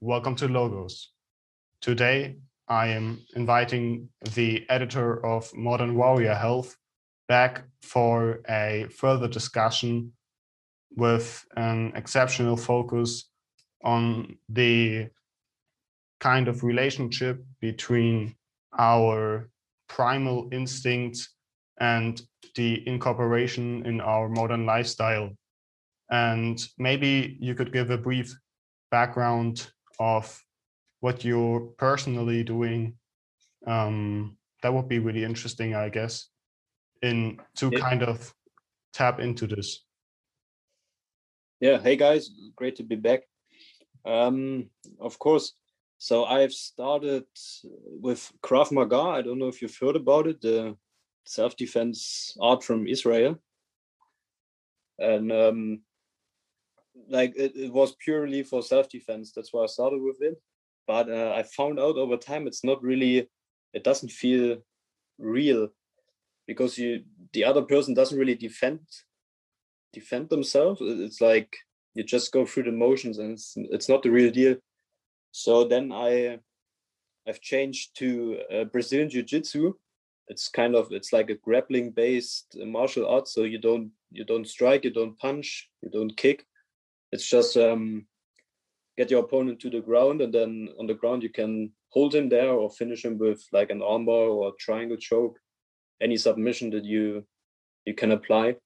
welcome to Logos. Today, I am inviting the editor of Modern Warrior Health back for a further discussion with an exceptional focus on the kind of relationship between our primal instincts and the incorporation in our modern lifestyle. And maybe you could give a brief background of what you're personally doing. Um, that would be really interesting, I guess, in to Yeah. kind of tap into this. Yeah, hey guys, great to be back. Um, of course, so I've started with Krav Maga. I don't know if you've heard about it, the self-defense art from Israel. And um, like it, it was purely for self-defense. That's why I started with it. But uh, I found out over time it's not really, it doesn't feel real because you the other person doesn't really defend defend themselves. It's like you just go through the motions and it's, it's not the real deal. So then I I've changed to uh, Brazilian Jiu-Jitsu. It's kind of it's like a grappling based martial art. So you don't you don't strike, you don't punch, you don't kick. It's just um, get your opponent to the ground and then on the ground you can hold him there or finish him with like an armbar or triangle choke, any submission that you you can apply.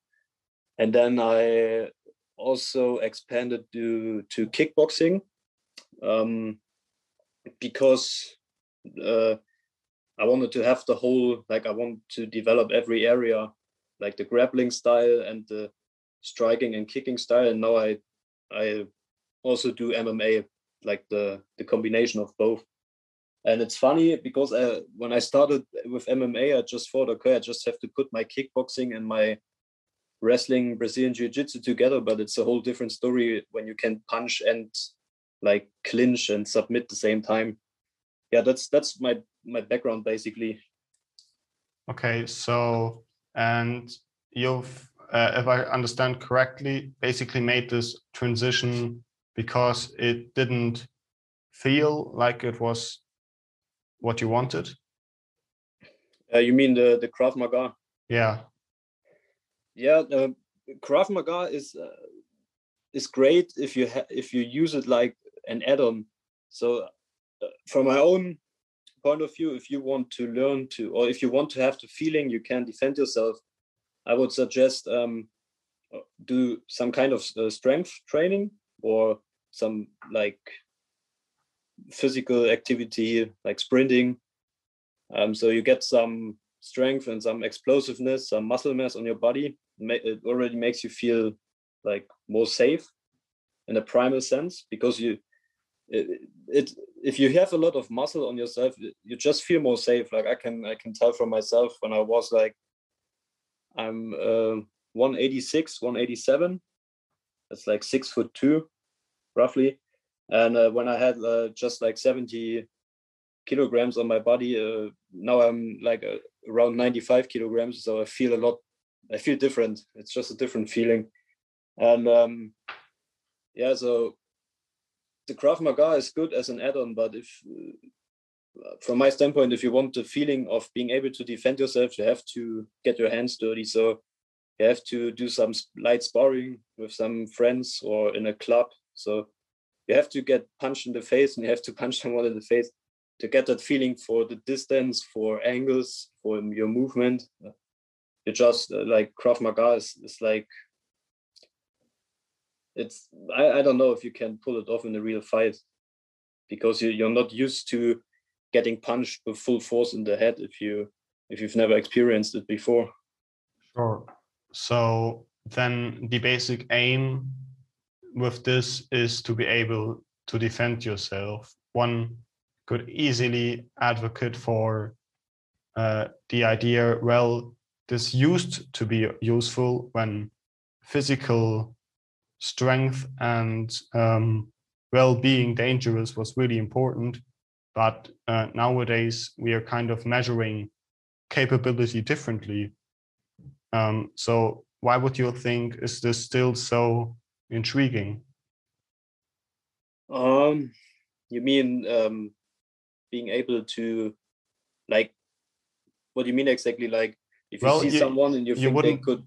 And then I also expanded to to kickboxing um, because uh, I wanted to have the whole like I want to develop every area like the grappling style and the striking and kicking style. And now I I also do MMA like the the combination of both and it's funny because uh, when I started with MMA I just thought okay I just have to put my kickboxing and my wrestling Brazilian jiu-jitsu together, but it's a whole different story when you can punch and like clinch and submit the same time. Yeah, that's that's my my background basically. Okay, so and you've, uh, if I understand correctly, basically made this transition because it didn't feel like it was what you wanted. Uh, you mean the the Krav Maga? Yeah. Yeah, uh, Krav Maga is uh, is great if you if you use it like an add-on. So, uh, from my own point of view, if you want to learn to, or if you want to have the feeling you can defend yourself, I would suggest um, uh, do some kind of uh, strength training or some like physical activity like sprinting. Um, so you get some strength and some explosiveness, some muscle mass on your body. It already makes you feel like more safe in a primal sense because you it, it if you have a lot of muscle on yourself you just feel more safe like i can i can tell from myself when i was like i'm uh, 186 187 that's like six foot two roughly. And uh, when i had uh, just like 70 kilograms on my body uh, now i'm like uh, around 95 kilograms so i feel a lot i feel different. It's just a different feeling. And um yeah so the Krav Maga is good as an add-on, but if, uh, from my standpoint, if you want the feeling of being able to defend yourself, you have to get your hands dirty. So you have to do some light sparring with some friends or in a club. So you have to get punched in the face, and you have to punch someone in the face to get that feeling for the distance, for angles, for your movement. You just uh, like Krav Maga is, is like it's I, I don't know if you can pull it off in a real fight because you, you're not used to getting punched with full force in the head if you if you've never experienced it before Sure. So then the basic aim with this is to be able to defend yourself. One could easily advocate for uh, the idea, well, this used to be useful when physical strength and um, well being dangerous was really important. But uh, nowadays, we are kind of measuring capability differently. Um, so why would you think is this still so intriguing? um you mean um, being able to like what do you mean exactly like if you Well, see you- someone and you, you think they could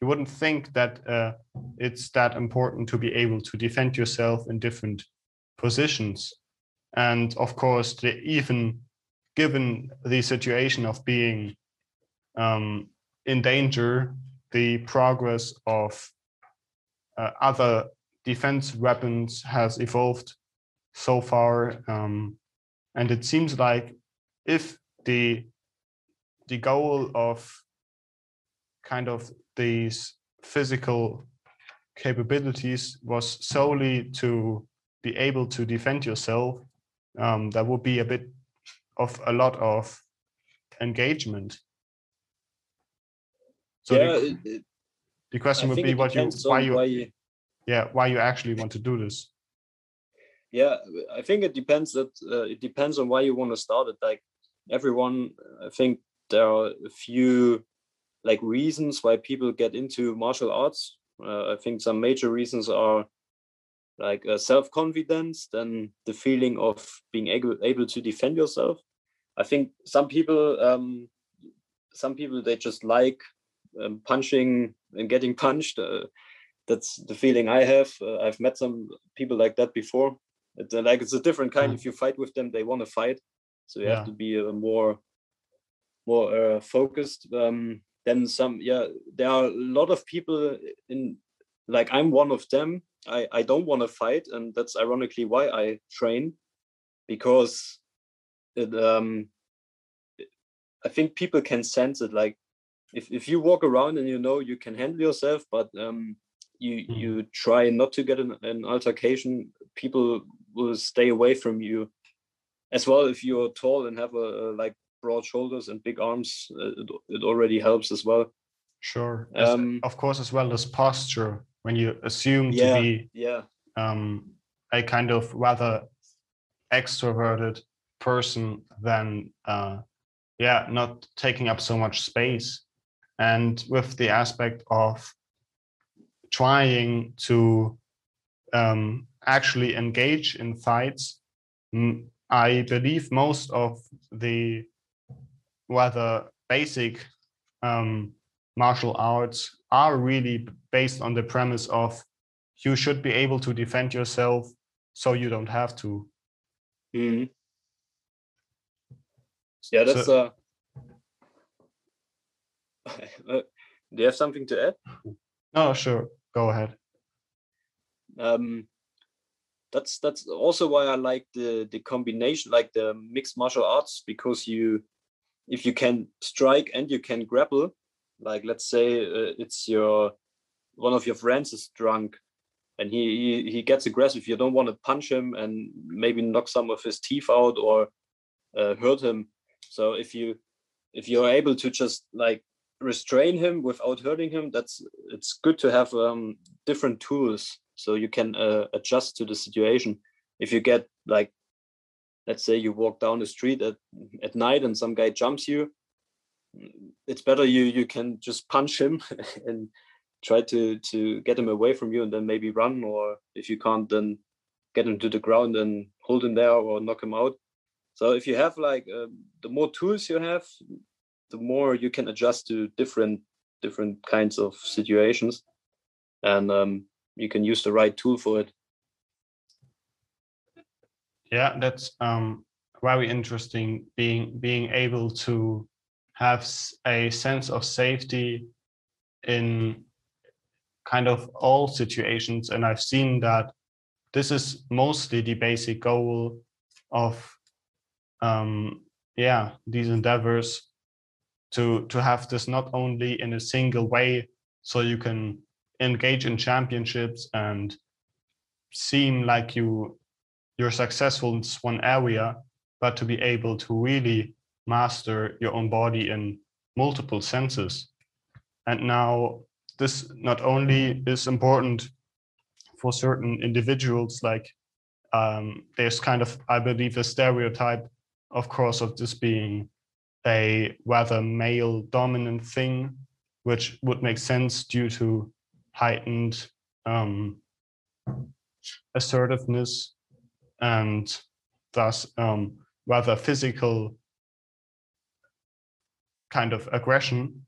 you wouldn't think that uh, it's that important to be able to defend yourself in different positions and of course the, even given the situation of being um, in danger the progress of uh, other defense weapons has evolved so far um, and it seems like if the the goal of kind of these physical capabilities was solely to be able to defend yourself, um, that would be a bit of a lot of engagement. So yeah the, it, the I question would be what you why you why you yeah why you actually want to do this. yeah i think it depends that uh, it depends on why you want to start it like everyone i think there are a few like reasons why people get into martial arts uh, i think some major reasons are like uh, self-confidence then the feeling of being able able to defend yourself. I think some people um some people they just like um, punching and getting punched. Uh, that's the feeling i have. Uh, i've met some people like that before. It's like it's a different kind. Mm. if you fight with them they want to fight. So you Yeah. have to be uh, more more uh, focused. Um then some yeah there are a lot of people in like i'm one of them i i don't want to fight and that's ironically why i train because it um i think people can sense it like if, if you walk around and you know you can handle yourself but um you Mhm. you try not to get an, an altercation people will stay away from you as well if you're tall and have a, a like broad shoulders and big arms uh, it, it already helps as well Sure. Um, of course, as well as posture when you assume Yeah. to be yeah um, a kind of rather extroverted person than uh, yeah not taking up so much space and with the aspect of trying to um, actually engage in fights i believe most of the rather basic um, martial arts are really based on the premise of you should be able to defend yourself so you don't have to. Mhm. yeah that's So- uh uh, do you have something to add? No sure. Go ahead. Um that's that's also why i like the the combination like the mixed martial arts because you if you can strike and you can grapple like let's say uh, it's your one of your friends is drunk and he, he he gets aggressive. You don't want to punch him and maybe knock some of his teeth out or uh, hurt him. So if you if you're able to just like restrain him without hurting him that's it's good to have um different tools so you can uh, adjust to the situation. If you get like let's say you walk down the street at, at night and some guy jumps you it's better you you can just punch him and try to to get him away from you and then maybe run or if you can't then get him to the ground and hold him there or knock him out. So if you have like uh, the more tools you have the more you can adjust to different different kinds of situations. And um, you can use the right tool for it. Yeah that's um very interesting being being able to have a sense of safety in kind of all situations. And i've seen that this is mostly the basic goal of um yeah these endeavors to to have this not only in a single way so you can engage in championships and seem like you you're successful in one area but to be able to really master your own body in multiple senses. And now this not only is important for certain individuals like um, there's kind of i believe a stereotype of course of this being a rather male dominant thing which would make sense due to heightened um, assertiveness and thus um, rather physical kind of aggression,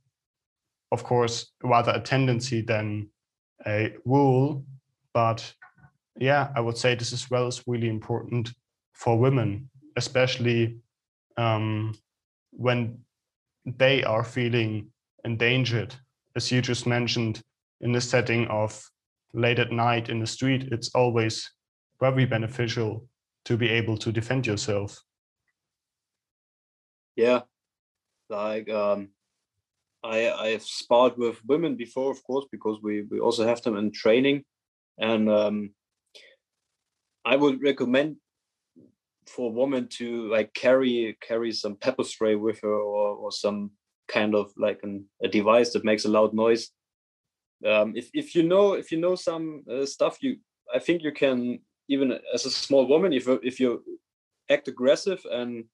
of course, rather a tendency than a rule. But yeah, I would say this as well is really important for women, especially um, when they are feeling endangered. As you just mentioned, in the setting of late at night in the street, it's always very beneficial to be able to defend yourself. Yeah, like um, I I've sparred with women before, of course, because we we also have them in training, and um, I would recommend for a woman to like carry carry some pepper spray with her or, or some kind of like an, a device that makes a loud noise. Um, if, if you know if you know some uh, stuff you i think you can even as a small woman if, if you act aggressive and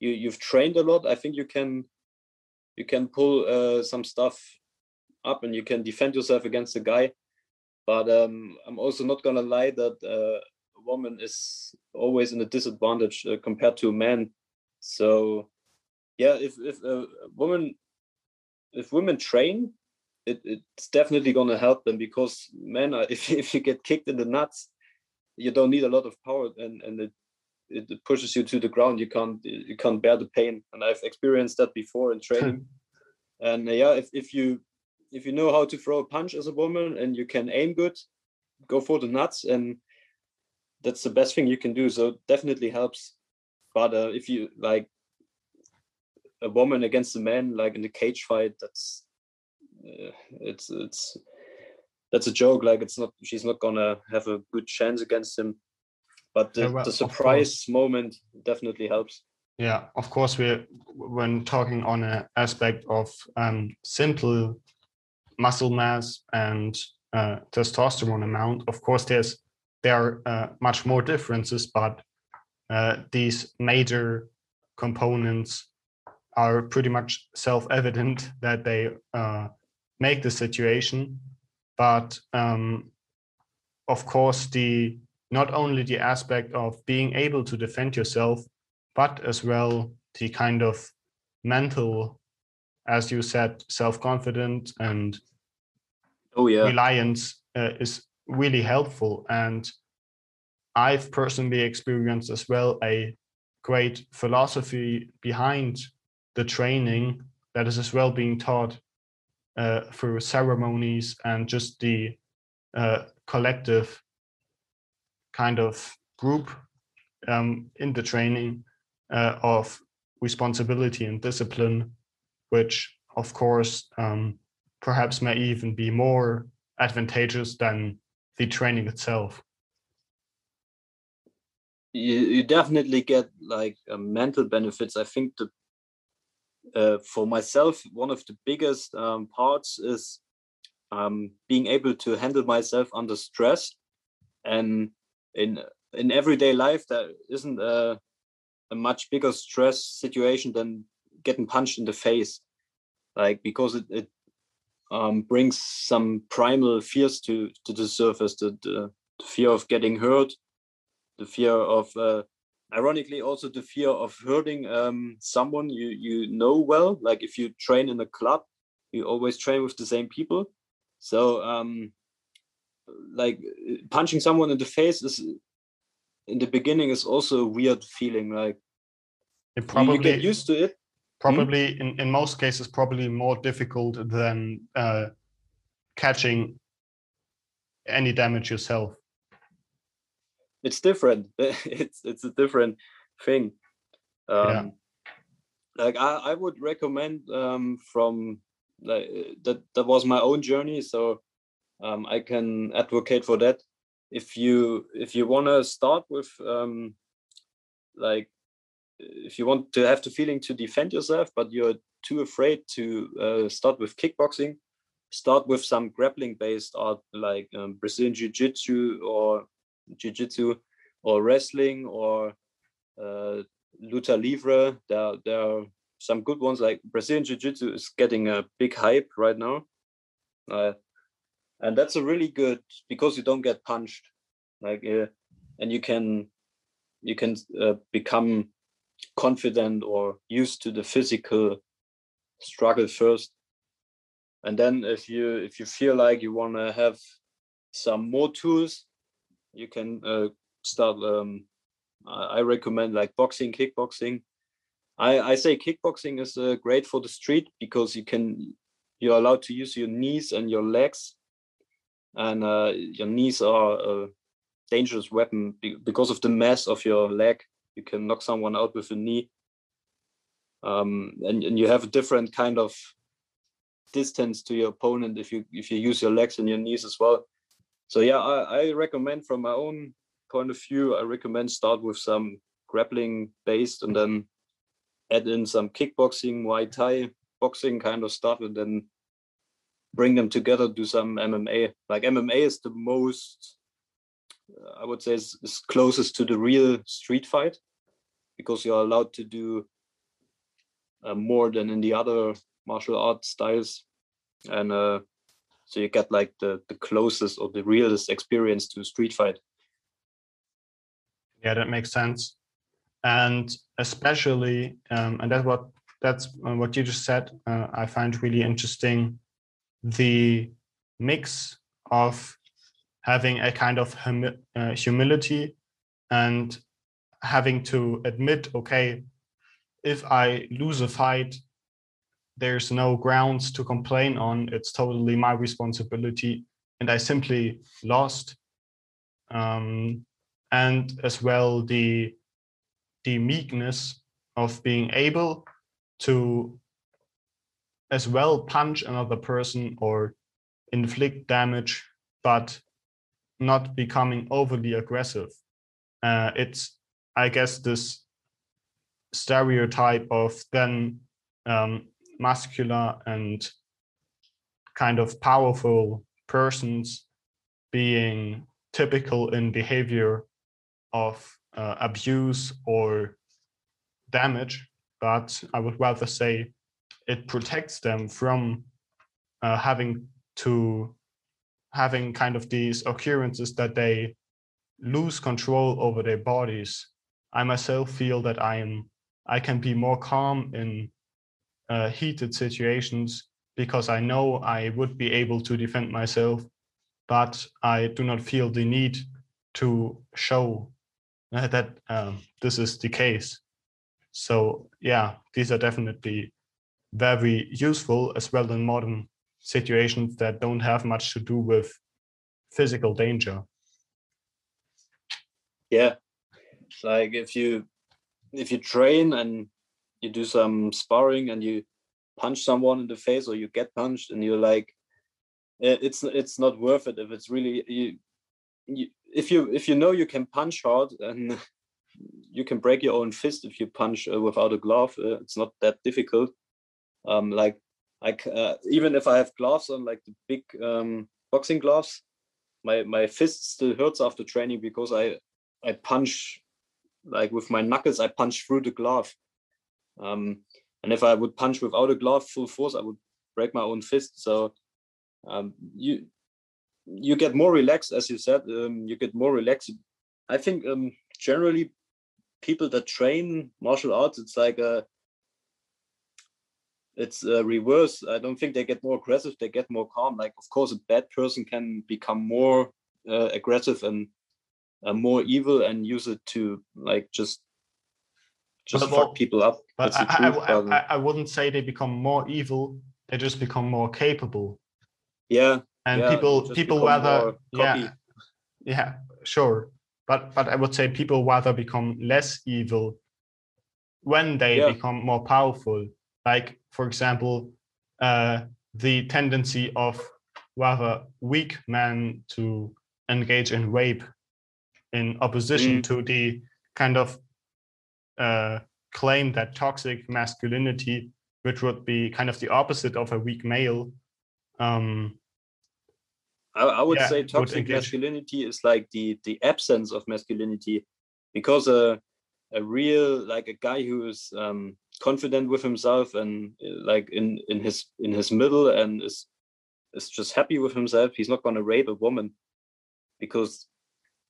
you you've trained a lot. I think you can you can pull uh, some stuff up and you can defend yourself against a guy. But um, i'm also not gonna lie that uh, a woman is always in a disadvantage uh, compared to a man. So yeah if if a woman if women train it, it's definitely to help them because men are, if, if you get kicked in the nuts you don't need a lot of power and and it it pushes you to the ground. You can't you can't bear the pain. And i've experienced that before in training. And uh, yeah if, if you if you know how to throw a punch as a woman and you can aim good go for the nuts. And that's the best thing you can do. So definitely helps. But uh, if you like a woman against a man like in the cage fight that's uh, it's it's that's a joke. Like it's not she's not gonna have a good chance against him. But the, yeah, well, the surprise moment definitely helps. Yeah, of course. We're when talking on an aspect of um, simple muscle mass and uh, testosterone amount. Of course, there's there are uh, much more differences, but uh, these major components are pretty much self-evident that they uh, make the situation. But um, of course, the not only the aspect of being able to defend yourself, but as well the kind of mental, as you said, self-confident and oh yeah reliance uh, is really helpful. And I've personally experienced as well a great philosophy behind the training that is as well being taught uh, through ceremonies and just the uh, collective kind of group um, in the training uh, of responsibility and discipline, which of course um, perhaps may even be more advantageous than the training itself. You, you definitely get like uh, mental benefits. I think the uh, for myself, one of the biggest um, parts is um, being able to handle myself under stress. And in in everyday life, there isn't a, a much bigger stress situation than getting punched in the face, like because it, it um, brings some primal fears to to the surface. The, the, the fear of getting hurt, the fear of uh, ironically also the fear of hurting um, someone you you know well like if you train in a club you always train with the same people so um like punching someone in the face is in the beginning is also a weird feeling like it probably you get used to it probably hmm? in, in most cases probably more difficult than uh, catching any damage yourself it's different it's it's a different thing um yeah. like i i would recommend um from like that that was my own journey so um i can advocate for that if you if you want to start with um like if you want to have the feeling to defend yourself but you're too afraid to uh, start with kickboxing start with some grappling based art like um, brazilian jiu-jitsu or jiu-jitsu or wrestling or uh, luta livre. There, there are some good ones like Brazilian jiu-jitsu is getting a big hype right now. Uh, and that's a really good because you don't get punched like uh, and you can you can uh, become confident or used to the physical struggle first. And then if you if you feel like you want to have some more tools you can uh, start um, i recommend like boxing kickboxing. I i say kickboxing is uh, great for the street because you can you're allowed to use your knees and your legs and uh, your knees are a dangerous weapon because of the mass of your leg. You can knock someone out with a knee. Um, and, and you have a different kind of distance to your opponent if you if you use your legs and your knees as well. So yeah I, I recommend from my own point of view i recommend start with some grappling based and then add in some kickboxing muay thai boxing kind of stuff and then bring them together do some mma like mma is the most i would say is, is closest to the real street fight because you're allowed to do uh, more than in the other martial arts styles. And uh, so you get like the the closest or the realest experience to street fight. Yeah that makes sense. And especially um, and that's what that's uh, what you just said uh, i find really interesting the mix of having a kind of hum- uh, humility and having to admit okay if i lose a fight there's no grounds to complain on. It's totally my responsibility and i simply lost. Um, and as well the the meekness of being able to as well punch another person or inflict damage but not becoming overly aggressive. Uh, it's i guess this stereotype of then um, muscular and kind of powerful persons being typical in behavior of uh, abuse or damage, but I would rather say it protects them from uh, having to having kind of these occurrences that they lose control over their bodies. I myself feel that I am I can be more calm in uh, heated situations because I know I would be able to defend myself, but I do not feel the need to show uh, that um, this is the case. So yeah, these are definitely very useful as well in modern situations that don't have much to do with physical danger. Yeah, like if you if you train and you do some sparring and you punch someone in the face or you get punched and you're like eh, it's it's not worth it if it's really you, you if you if you know you can punch hard and you can break your own fist if you punch uh, without a glove uh, it's not that difficult um like like uh, even if i have gloves on like the big um boxing gloves my my fist still hurts after training because i i punch like with my knuckles i punch through the glove um, and if I would punch without a glove full force, I would break my own fist. So um, you you get more relaxed, as you said. Um, you get more relaxed. I think um, generally people that train martial arts, it's like a it's a reverse. I don't think they get more aggressive. They get more calm. Like of course, a bad person can become more uh, aggressive and uh, more evil and use it to like just just but fuck more, people up. But I, I, I, I, wouldn't say they become more evil. They just become more capable. Yeah. And yeah, people people rather yeah yeah sure. But but I would say people rather become less evil when they yeah. become more powerful. Like for example, uh, the tendency of rather weak men to engage in rape in opposition mm. to the kind of uh, claim that toxic masculinity, which would be kind of the opposite of a weak male. Um, I, I would yeah, say toxic would masculinity is like the the absence of masculinity, because a a real like a guy who is um, confident with himself and uh, like in in his in his middle and is is just happy with himself. He's not going to rape a woman because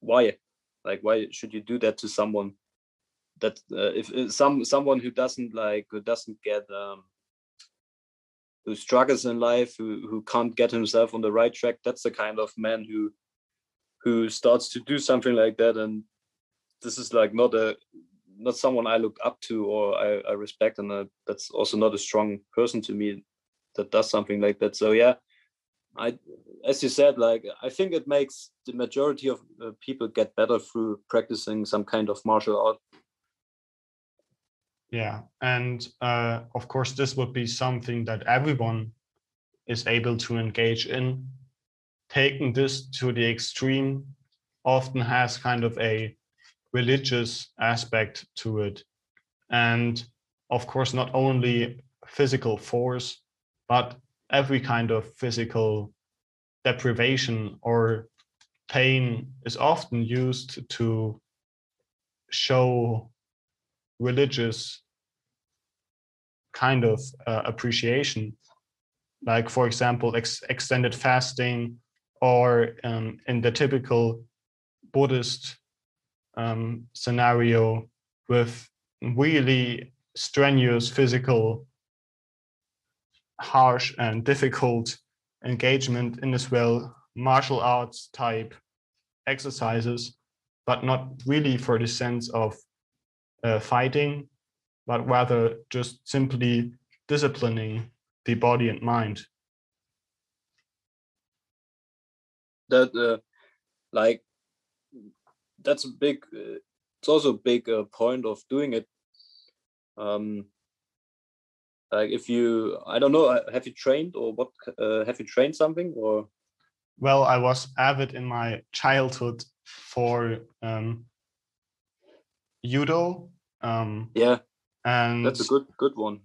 why? like why should you do that to someone that uh, if, if some someone who doesn't like who doesn't get um who struggles in life who who can't get himself on the right track that's the kind of man who who starts to do something like that and this is like not a not someone i look up to or i, I respect and uh, that's also not a strong person to me that does something like that. So yeah i as you said like i think it makes the majority of uh, people get better through practicing some kind of martial art. Yeah and uh, of course this would be something that everyone is able to engage in. Taking this to the extreme often has kind of a religious aspect to it. And of course not only physical force but every kind of physical deprivation or pain is often used to show religious kind of uh, appreciation. Like for example ex- extended fasting or um, in the typical buddhist um, scenario with really strenuous physical harsh and difficult engagement in as well martial arts type exercises but not really for the sense of uh, fighting but rather just simply disciplining the body and mind. That uh, like that's a big uh, it's also a big uh, point of doing it. Um like if you i don't know uh, have you trained or what uh, have you trained something or? Well i was avid in my childhood for um judo um yeah. and that's a good good one.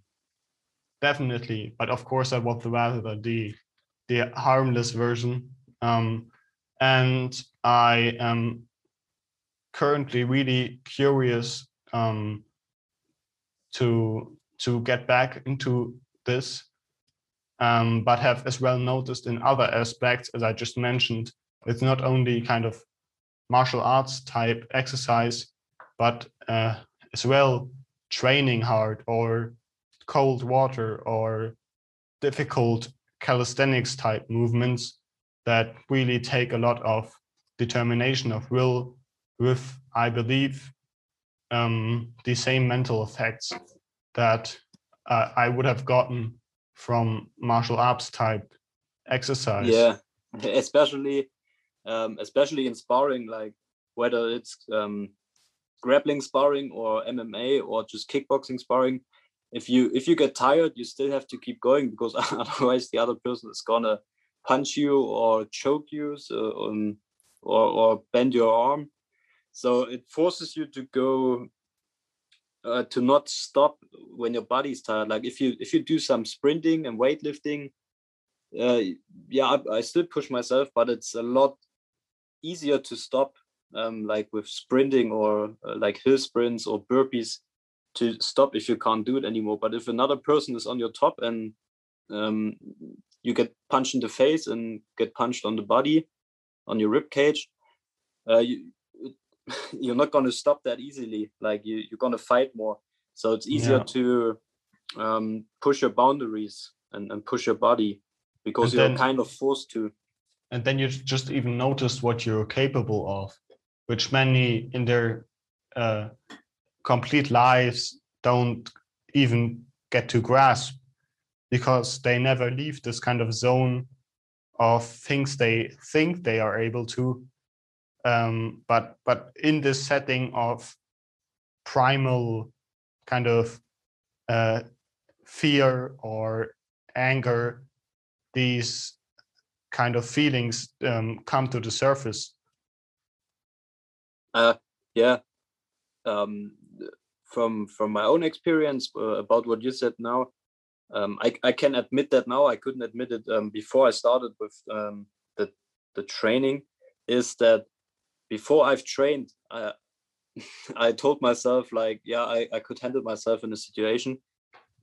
Definitely but of course i was the rather the the harmless version. Um and i am currently really curious um to to get back into this um, but have as well noticed in other aspects as i just mentioned. It's not only kind of martial arts type exercise but uh, as well training hard or cold water or difficult calisthenics type movements that really take a lot of determination of will with i believe um, the same mental effects that uh, I would have gotten from martial arts type exercise. Yeah, especially um, especially in sparring, like whether it's um, grappling sparring or MMA or just kickboxing sparring. If you if you get tired, you still have to keep going because otherwise the other person is gonna punch you or choke you so, um, or or bend your arm. So it forces you to go uh, to not stop when your body's tired. Like if you if you do some sprinting and weightlifting uh, yeah I, I, still push myself but it's a lot easier to stop um, like with sprinting or uh, like hill sprints or burpees to stop if you can't do it anymore. But if another person is on your top and um, you get punched in the face and get punched on the body on your rib cage uh, you, you're not going to stop that easily. Like you, you're going to fight more. So it's easier yeah. to um, push your boundaries and, and push your body because and you're then, kind of forced to. And then you just even notice what you're capable of which many in their uh, complete lives don't even get to grasp because they never leave this kind of zone of things they think they are able to um, but but in this setting of primal kind of uh, fear or anger, these kind of feelings um, come to the surface. Uh, yeah. Um, from from my own experience uh, about what you said now, um, I I can admit that now. I couldn't admit it um, before I started with um, the the training. Is that before I've trained, I, I told myself like, yeah, I, I could handle myself in a situation,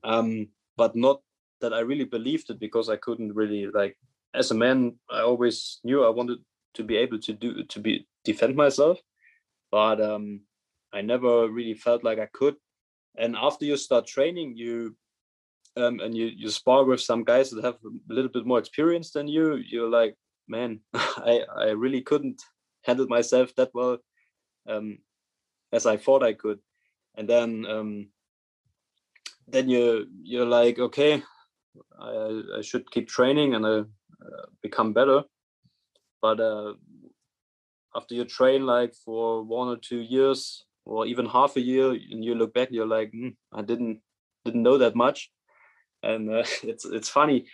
um, but not that I really believed it because I couldn't really like. As a man, I always knew I wanted to be able to do to be defend myself, but um, I never really felt like I could. And after you start training, you um, and you you spar with some guys that have a little bit more experience than you. You're like, man, I I really couldn't handle myself that well um, as I thought I could. And then um, then you you're like, okay, I, I should keep training and I uh, become better. But uh, after you train like for one or two years or even half a year, and you look back, you're like, mm, I didn't didn't know that much, and uh, it's it's funny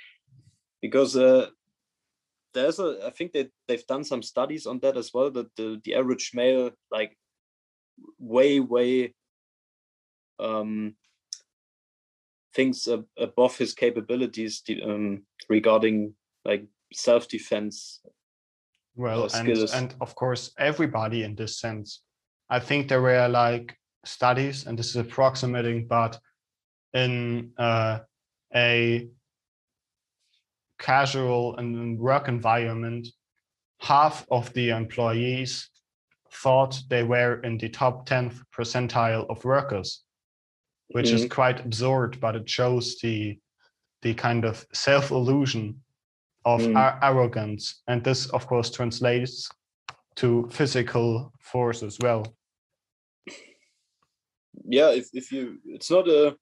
because uh, there's a I think that they've done some studies on that as well that the the average male like way way um thinks above his capabilities um, regarding like self defense well uh, and, and of course everybody in this sense. I think there were like studies and this is approximating but in uh, a casual and work environment half of the employees thought they were in the top 10th percentile of workers which mm-hmm. is quite absurd but it shows the the kind of self illusion of mm. ar- arrogance and this of course translates to physical force as well yeah if, if you it's not a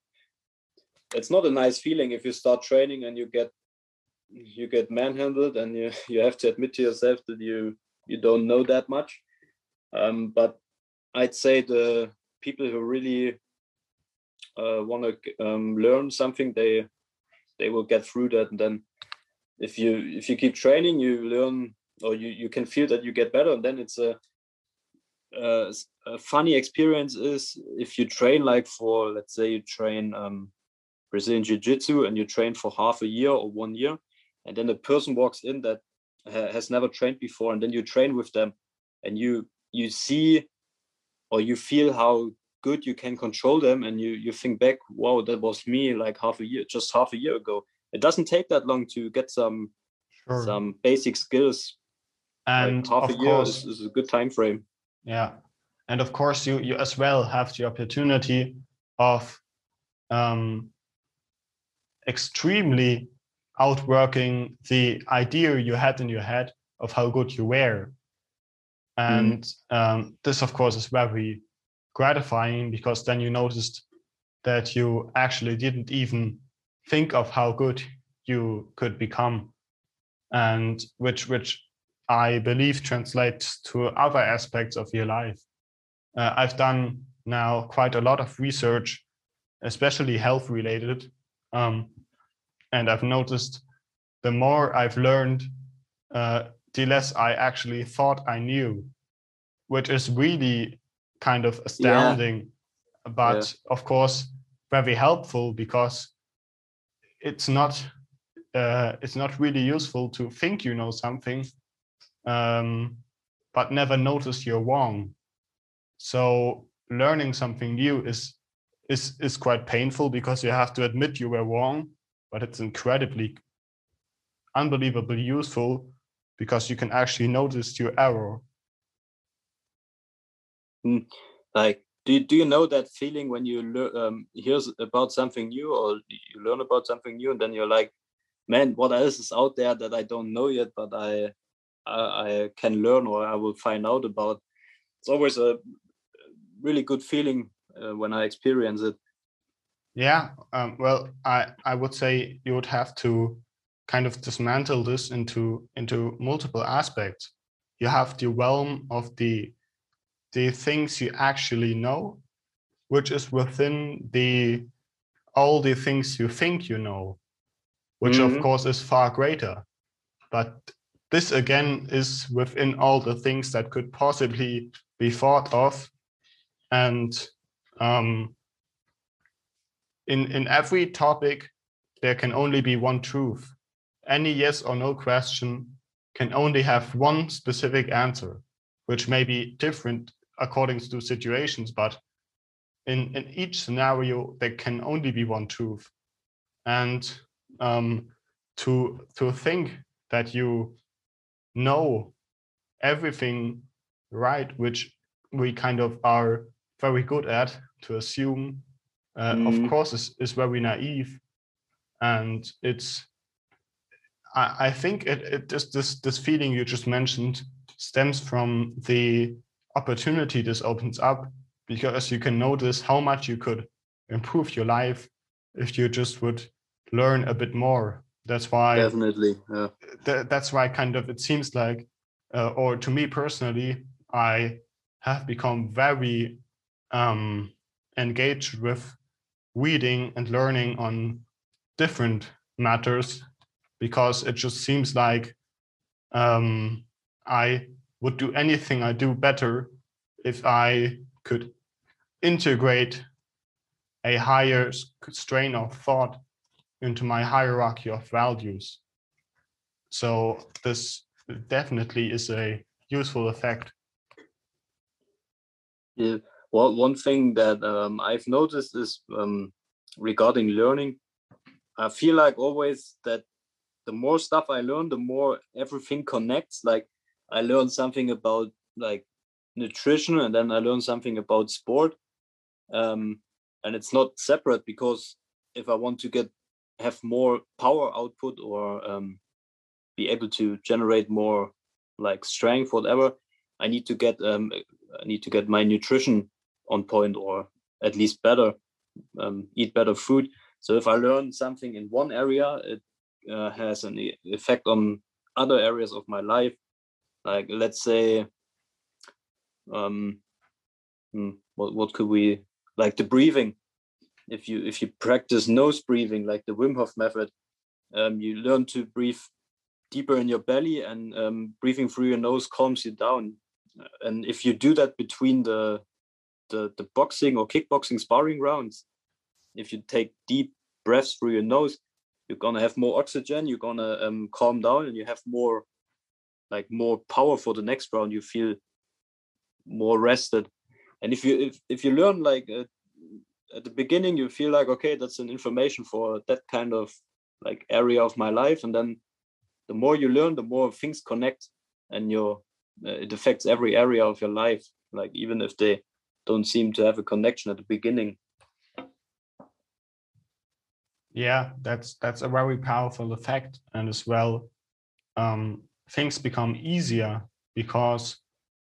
it's not a nice feeling if you start training and you get you get manhandled and you you have to admit to yourself that you you don't know that much. Um, but i'd say the people who really uh, want to um, learn something they they will get through that. And then if you if you keep training you learn or you you can feel that you get better. And then it's a, a, a funny experience is if you train like for let's say you train um, Brazilian Jiu-Jitsu and you train for half a year or one year and then a person walks in that ha- has never trained before and then you train with them and you you see or you feel how good you can control them and you you think back wow that was me like half a year just half a year ago. It doesn't take that long to get some sure. some basic skills. And like half a year is, is, a good time frame. Yeah. And of course you you as well have the opportunity of um extremely outworking the idea you had in your head of how good you were and mm. um, this of course is very gratifying because then you noticed that you actually didn't even think of how good you could become and which which i believe translates to other aspects of your life uh, i've done now quite a lot of research especially health related um, and i've noticed the more i've learned uh, the less i actually thought i knew which is really kind of astounding yeah. but yeah. of course very helpful because it's not uh, it's not really useful to think you know something um, but never notice you're wrong so learning something new is is is quite painful because you have to admit you were wrong but it's incredibly unbelievably useful because you can actually notice your error. Mm, like do you, do you know that feeling when you learn um, hear about something new or you learn about something new and then you're like man what else is out there that i don't know yet but i i, I can learn or i will find out about? It's always a really good feeling uh, when i experience it yeah um, well i i would say you would have to kind of dismantle this into into multiple aspects you have the realm of the the things you actually know, which is within the all the things you think you know, which mm-hmm. of course is far greater. But this again is within all the things that could possibly be thought of. And um, in, in every topic, there can only be one truth. Any yes or no question can only have one specific answer, which may be different according to situations, but in, in each scenario, there can only be one truth. And um, to, to think that you know everything right, which we kind of are very good at to assume uh, mm. of course is, is very naive and it's i, I think it, it just this this feeling you just mentioned stems from the opportunity this opens up because you can notice how much you could improve your life if you just would learn a bit more that's why definitely yeah. th- that's why kind of it seems like uh, or to me personally i have become very um, engaged with reading and learning on different matters because it just seems like um, I would do anything I do better if I could integrate a higher strain of thought into my hierarchy of values. So this definitely is a useful effect. Yeah. Well, one thing that um, I've noticed is um, regarding learning, I feel like always that the more stuff I learn, the more everything connects. Like I learn something about like nutrition, and then I learn something about sport, um, and it's not separate because if I want to get have more power output or um, be able to generate more like strength, whatever, I need to get um, I need to get my nutrition on point or at least better, um, eat better food. So if I learn something in one area, it uh, has an effect on other areas of my life. Like let's say, um, hmm, what what could we like the breathing? If you if you practice nose breathing, like the Wim Hof method, um, you learn to breathe deeper in your belly, and um, breathing through your nose calms you down. And if you do that between the the, the boxing or kickboxing sparring rounds, if you take deep breaths through your nose, you're gonna have more oxygen, you're gonna um, calm down, and you have more like more power for the next round. You feel more rested. And if you if, if you learn like uh, at the beginning, you feel like okay, that's an information for that kind of like area of my life, and then the more you learn, the more things connect, and your uh, it affects every area of your life. Like even if they don't seem to have a connection at the beginning. Yeah, that's that's a very powerful effect, and as well, um, things become easier because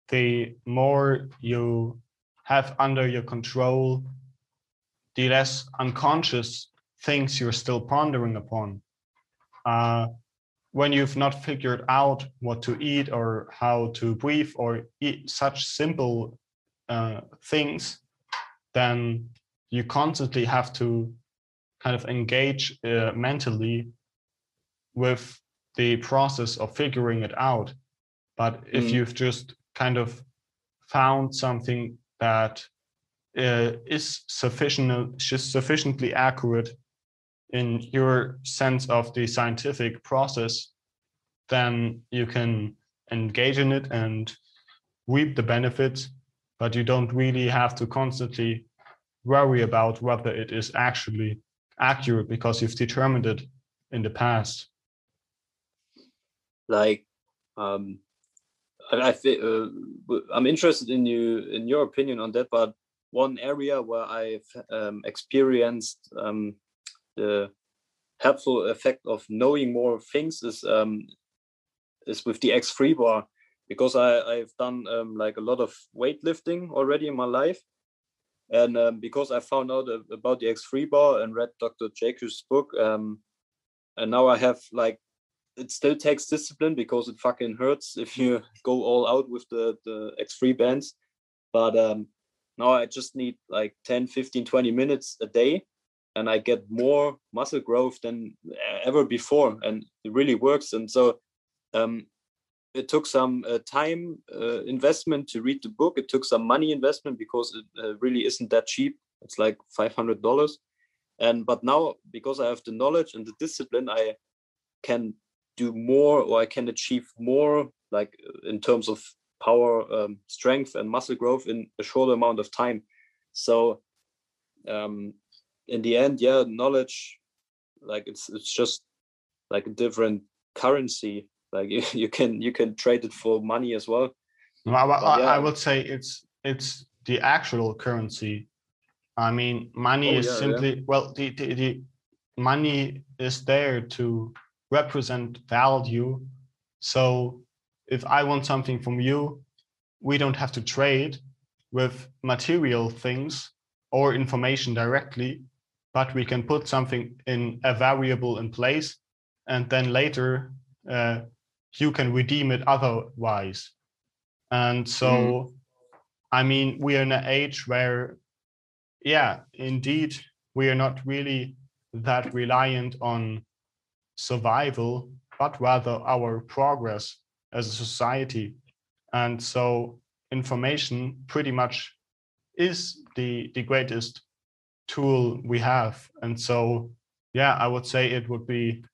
the more you have under your control, the less unconscious things you're still pondering upon. Uh, when you've not figured out what to eat or how to breathe or eat such simple uh, things, then you constantly have to kind of engage uh, mentally with the process of figuring it out. But if mm. you've just kind of found something that uh, is sufficient, just sufficiently accurate in your sense of the scientific process, then you can engage in it and reap the benefits but you don't really have to constantly worry about whether it is actually accurate because you've determined it in the past. Like um i, I uh, i'm interested in you in your opinion on that but one area where i've um, experienced um, the helpful effect of knowing more things is um, is with the x3 bar because I, I've done um, like a lot of weightlifting already in my life. And um, because I found out about the X3 bar and read Dr. Jaquish's book, um, and now I have like, it still takes discipline because it fucking hurts if you go all out with the, the X3 bands. But um, now I just need like 10, 15, 20 minutes a day and I get more muscle growth than ever before. And it really works. And so um, it took some uh, time uh, investment to read the book. It took some money investment because it uh, really isn't that cheap. It's like five hundred dollars, and but now because I have the knowledge and the discipline, I can do more or I can achieve more, like in terms of power, um, strength, and muscle growth in a shorter amount of time. So, um, in the end, yeah, knowledge, like it's it's just like a different currency like you, you can you can trade it for money as well well I, yeah. I, would say it's it's the actual currency. I mean, money Oh, is yeah, yeah. simply well, the, the the money is there to represent value. So if I want something from you, we don't have to trade with material things or information directly, but we can put something in a variable in place, and then later uh, you can redeem it otherwise. And so, mm-hmm. I mean, we are in an age where, yeah, indeed, we are not really that reliant on survival, but rather our progress as a society. And so, information pretty much is the, the greatest tool we have. And so, yeah, I would say it would be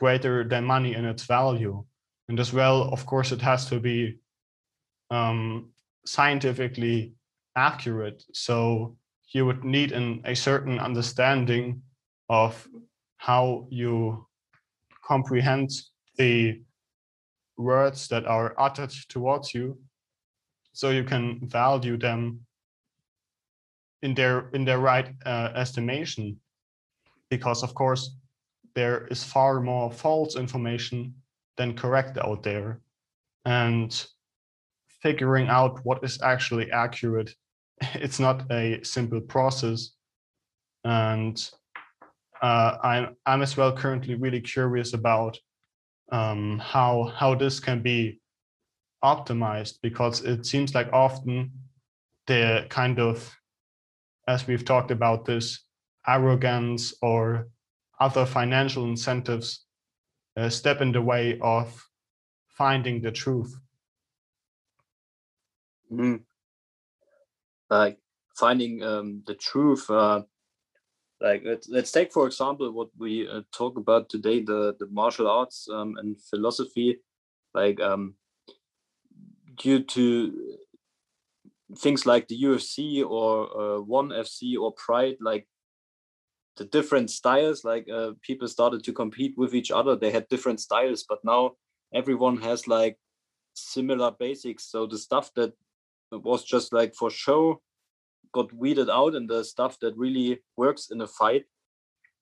greater than money in its value. And as well, of course, it has to be um, scientifically accurate. So you would need an, a certain understanding of how you comprehend the words that are uttered towards you so you can value them in their in their right uh, estimation because of course there is far more false information than correct out there. And figuring out what is actually accurate it's not a simple process. And uh, I'm, I'm as well currently really curious about um, how how this can be optimized because it seems like often the kind of as we've talked about this arrogance or other financial incentives uh, step in the way of finding the truth Mhm. Like finding um, the truth. Uh, like let's, let's take for example what we uh, talk about today, the the martial arts um, and philosophy. Like um, due to things like the UFC or uh, One FC or Pride, like the different styles, like uh, people started to compete with each other. They had different styles, but now everyone has like similar basics. So the stuff that was just like for show got weeded out, and the stuff that really works in a fight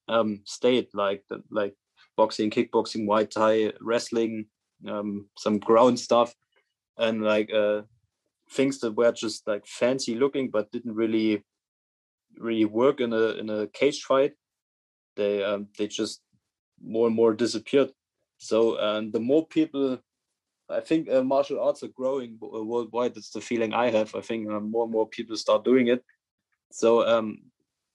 um, stayed, like the, like boxing, kickboxing, Muay Thai wrestling, um, some ground stuff, and like uh, things that were just like fancy looking but didn't really really work in a in a cage fight. They um, they just more and more disappeared. So um, the more people, I think uh, martial arts are growing uh, worldwide. That's the feeling I have. I think um, more and more people start doing it. So um,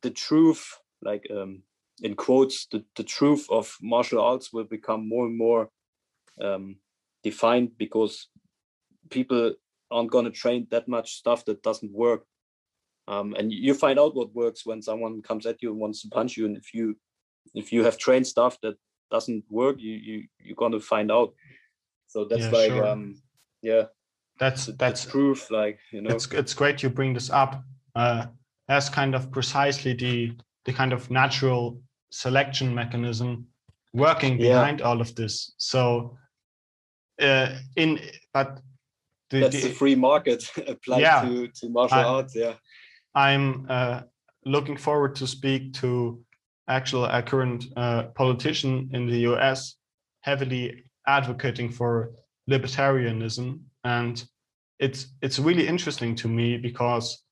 the truth, like um, in quotes, the, the truth of martial arts will become more and more um, defined because people aren't going to train that much stuff that doesn't work. Um, and you find out what works when someone comes at you and wants to punch you. And if you if you have trained stuff that doesn't work, you you you're gonna find out. So that's Yeah, like sure. um yeah, that's that's proof. Like you know, it's it's great you bring this up uh, as kind of precisely the the kind of natural selection mechanism working Yeah. behind all of this so uh, in but the, that's the the, free market applied Yeah. to to martial I- arts. Yeah. I'm uh, looking forward to speak to actual a current uh, politician in the us heavily advocating for libertarianism and it's it's really interesting to me because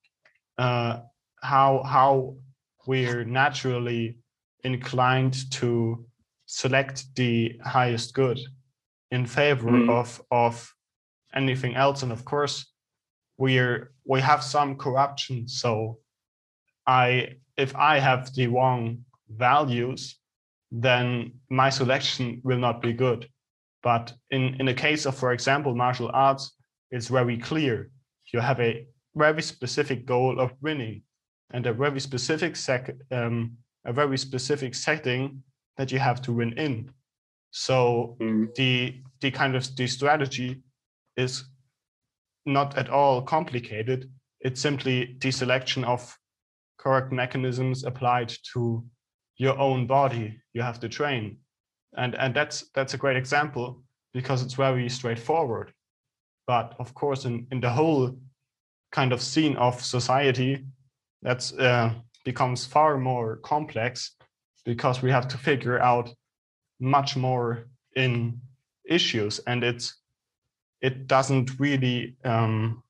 uh, how how we're naturally inclined to select the highest good in favor Mm. of of anything else and of course we're we have some corruption. So i if i have the wrong values then my selection will not be good. But in in the case of for example martial arts it's very clear. You have a very specific goal of winning and a very specific sec um, a very specific setting that you have to win in. So Mm. the the kind of the strategy is not at all complicated. It's simply the selection of correct mechanisms applied to your own body you have to train. And and that's that's a great example because it's very straightforward. But of course in in the whole kind of scene of society that's uh, becomes far more complex because we have to figure out much more in issues. And it's it doesn't really um,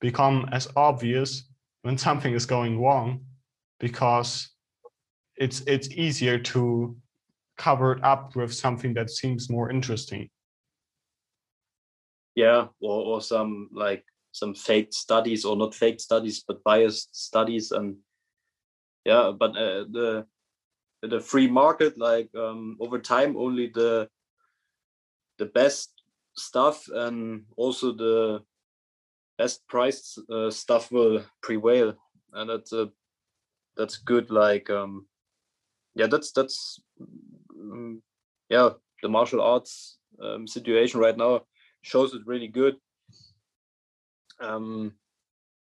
become as obvious when something is going wrong because it's it's easier to cover it up with something that seems more interesting. Yeah or, or some like some fake studies or not fake studies but biased studies and yeah but uh, the the free market like um, over time only the the best stuff and also the best priced uh, stuff will prevail. And that's a that's good like um yeah that's that's um, yeah the martial arts um, situation right now shows it really good. Um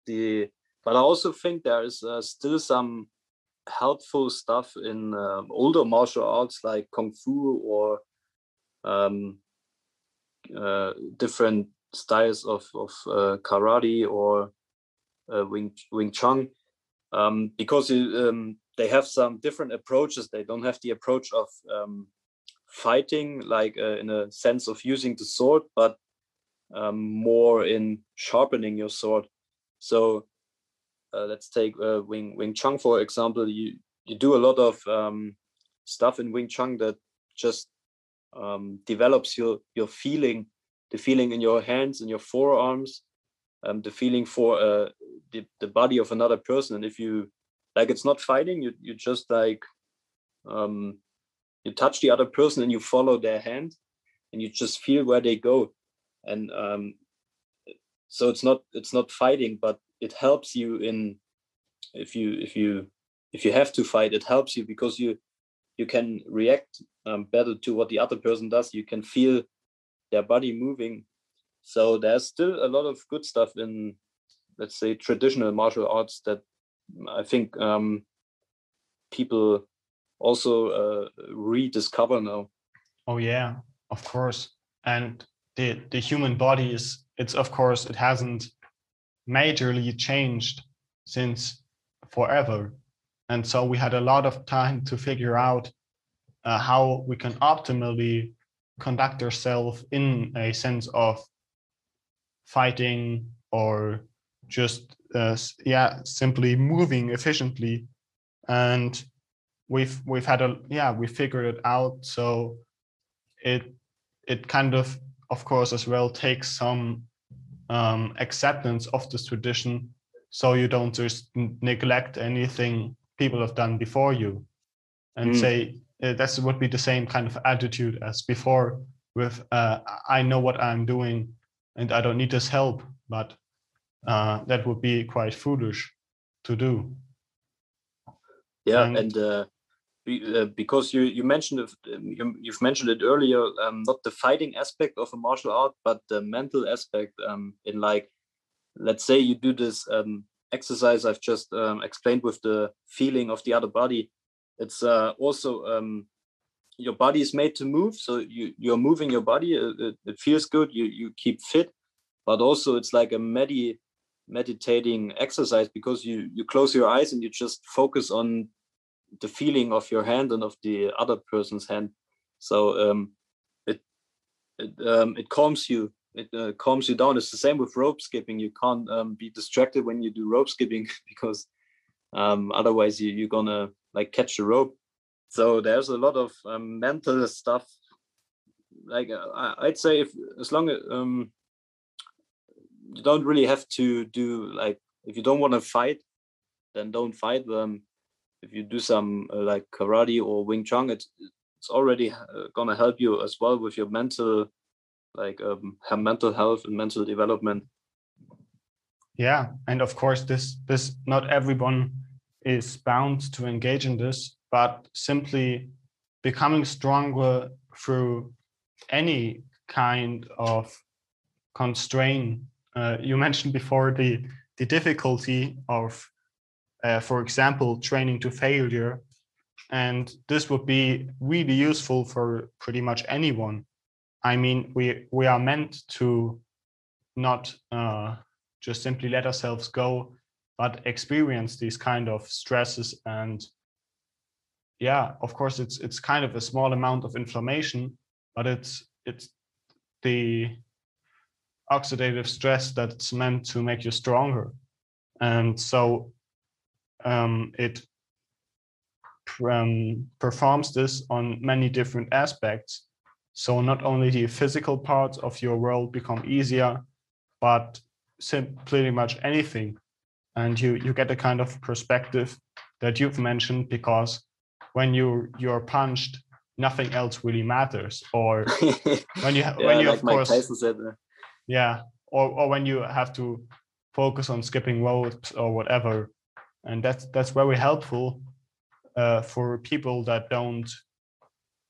the but i also think there is uh, still some helpful stuff in um, older martial arts like kung fu or um, uh, different styles of, of uh, karate or uh, Wing, Wing Chun um, because um, they have some different approaches. They don't have the approach of um, fighting, like uh, in a sense of using the sword, but um, more in sharpening your sword. So uh, let's take uh, Wing Wing Chun for example. You you do a lot of um, stuff in Wing Chun that just um, develops your your feeling, the feeling in your hands and your forearms, um, the feeling for uh, the the body of another person. And if you like, it's not fighting. You you just like um, you touch the other person and you follow their hand, and you just feel where they go, and um, so it's not it's not fighting, but it helps you in if you if you if you have to fight it helps you because you you can react um, better to what the other person does. You can feel their body moving. So there's still a lot of good stuff in let's say traditional martial arts that i think um, people also uh, rediscover now. Oh yeah of course. And the the human body is it's of course it hasn't majorly changed since forever. And so we had a lot of time to figure out uh, how we can optimally conduct ourselves in a sense of fighting or just uh, yeah simply moving efficiently. And we've we've had a yeah we figured it out. So it it kind of of course as well takes some um, acceptance of this tradition. So you don't just neglect anything people have done before you and mm. say uh, that would be the same kind of attitude as before with uh, i know what i'm doing and i don't need this help but uh, that would be quite foolish to do yeah and, and uh, uh, because you you mentioned um, you, you've mentioned it earlier um, not the fighting aspect of a martial art but the mental aspect um, in like let's say you do this um, exercise i've just um, explained with the feeling of the other body it's uh, also um, your body is made to move so you you're moving your body it, it, feels good you you keep fit but also it's like a medi meditating exercise because you you close your eyes and you just focus on the feeling of your hand and of the other person's hand. So um, it it um, it calms you. It uh, calms you down. It's the same with rope skipping. You can't um, be distracted when you do rope skipping because um, otherwise you, you're gonna like catch the rope. So there's a lot of um, mental stuff. Like uh, I'd say, if as long as um, you don't really have to do like if you don't want to fight, then don't fight. Um, if you do some uh, like karate or Wing Chun, it's it's already uh, gonna help you as well with your mental, like um, mental health and mental development. Yeah, and of course, this this not everyone is bound to engage in this, but simply becoming stronger through any kind of constraint. Uh, you mentioned before the the difficulty of uh, for example, training to failure. And this would be really useful for pretty much anyone. I mean, we we are meant to not uh, just simply let ourselves go, but experience these kind of stresses and yeah, of course it's it's kind of a small amount of inflammation, but it's it's the oxidative stress that's meant to make you stronger. And so um, it um, performs this on many different aspects. So not only the physical parts of your world become easier, but pretty much anything. And you you get a kind of perspective that you've mentioned because when you you're punched, nothing else really matters. Or when you yeah, when you like of Mike course Tyson said, uh, yeah, or or when you have to focus on skipping ropes or whatever, and that's that's very helpful uh, for people that don't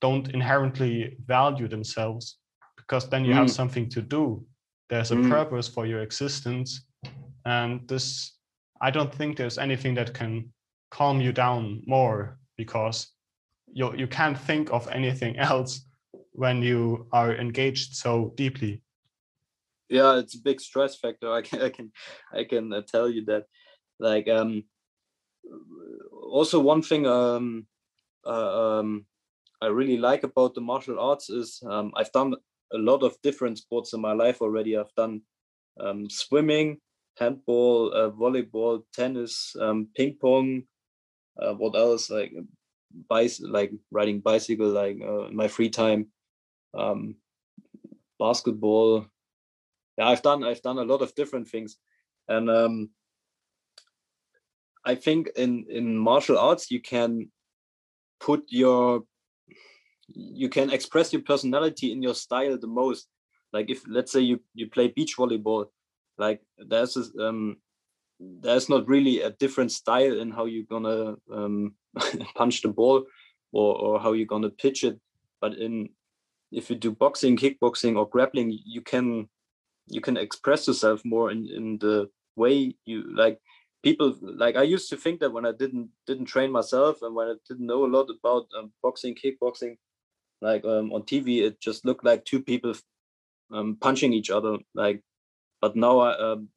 don't inherently value themselves because then you have Mm. something to do there's a Mm. purpose for your existence and this i don't think there's anything that can calm you down more because you you can't think of anything else when you are engaged so deeply yeah, it's a big stress factor. I can I can I can uh, tell you that. Like um, also one thing um, uh, um, I really like about the martial arts is um, I've done a lot of different sports in my life already. I've done um, swimming, handball, uh, volleyball, tennis, um, ping pong. Uh, what else? Like bice, like riding bicycle, like uh, in my free time. Um, basketball. Yeah, I've done I've done a lot of different things, and um, I think in in martial arts you can put your you can express your personality in your style the most. Like if let's say you you play beach volleyball like there's um there's not really a different style in how you're gonna um punch the ball or or how you're gonna pitch it. But in if you do boxing kickboxing or grappling you can you can express yourself more in in the way you like people like i used to think that when i didn't didn't train myself and when i didn't know a lot about um, boxing kickboxing like um, on tv it just looked like two people um, punching each other like but now i um,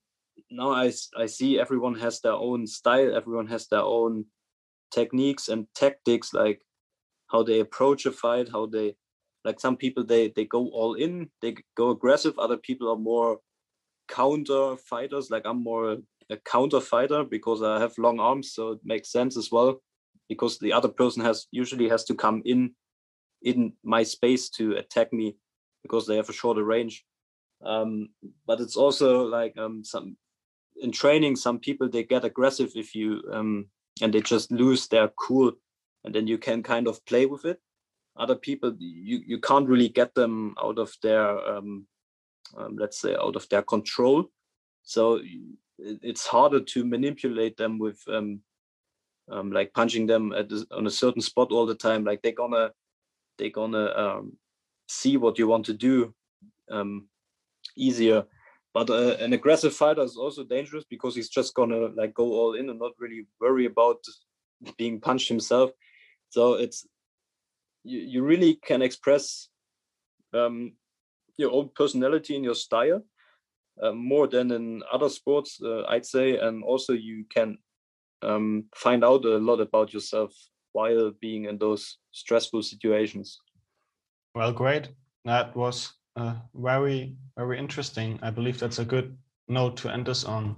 now I, I see everyone has their own style everyone has their own techniques and tactics like how they approach a fight how they like some people they they go all in they go aggressive other people are more counter fighters like i'm more a counter fighter because i have long arms so it makes sense as well because the other person has usually has to come in in my space to attack me because they have a shorter range. Um but it's also like um some in training some people they get aggressive if you um and they just lose their cool and then you can kind of play with it. Other people you you can't really get them out of their um, um let's say out of their control. So it's harder to manipulate them with um, like punching them at on a certain spot all the time. Like they're gonna they're gonna um see what you want to do um easier. But uh, an aggressive fighter is also dangerous because he's just gonna like go all in and not really worry about being punched himself. So it's you, you really can express um, your own personality and your style uh, more than in other sports, uh, I'd say. And also, you can um, find out a lot about yourself while being in those stressful situations. well great. That was uh, very very interesting. I believe that's a good note to end us on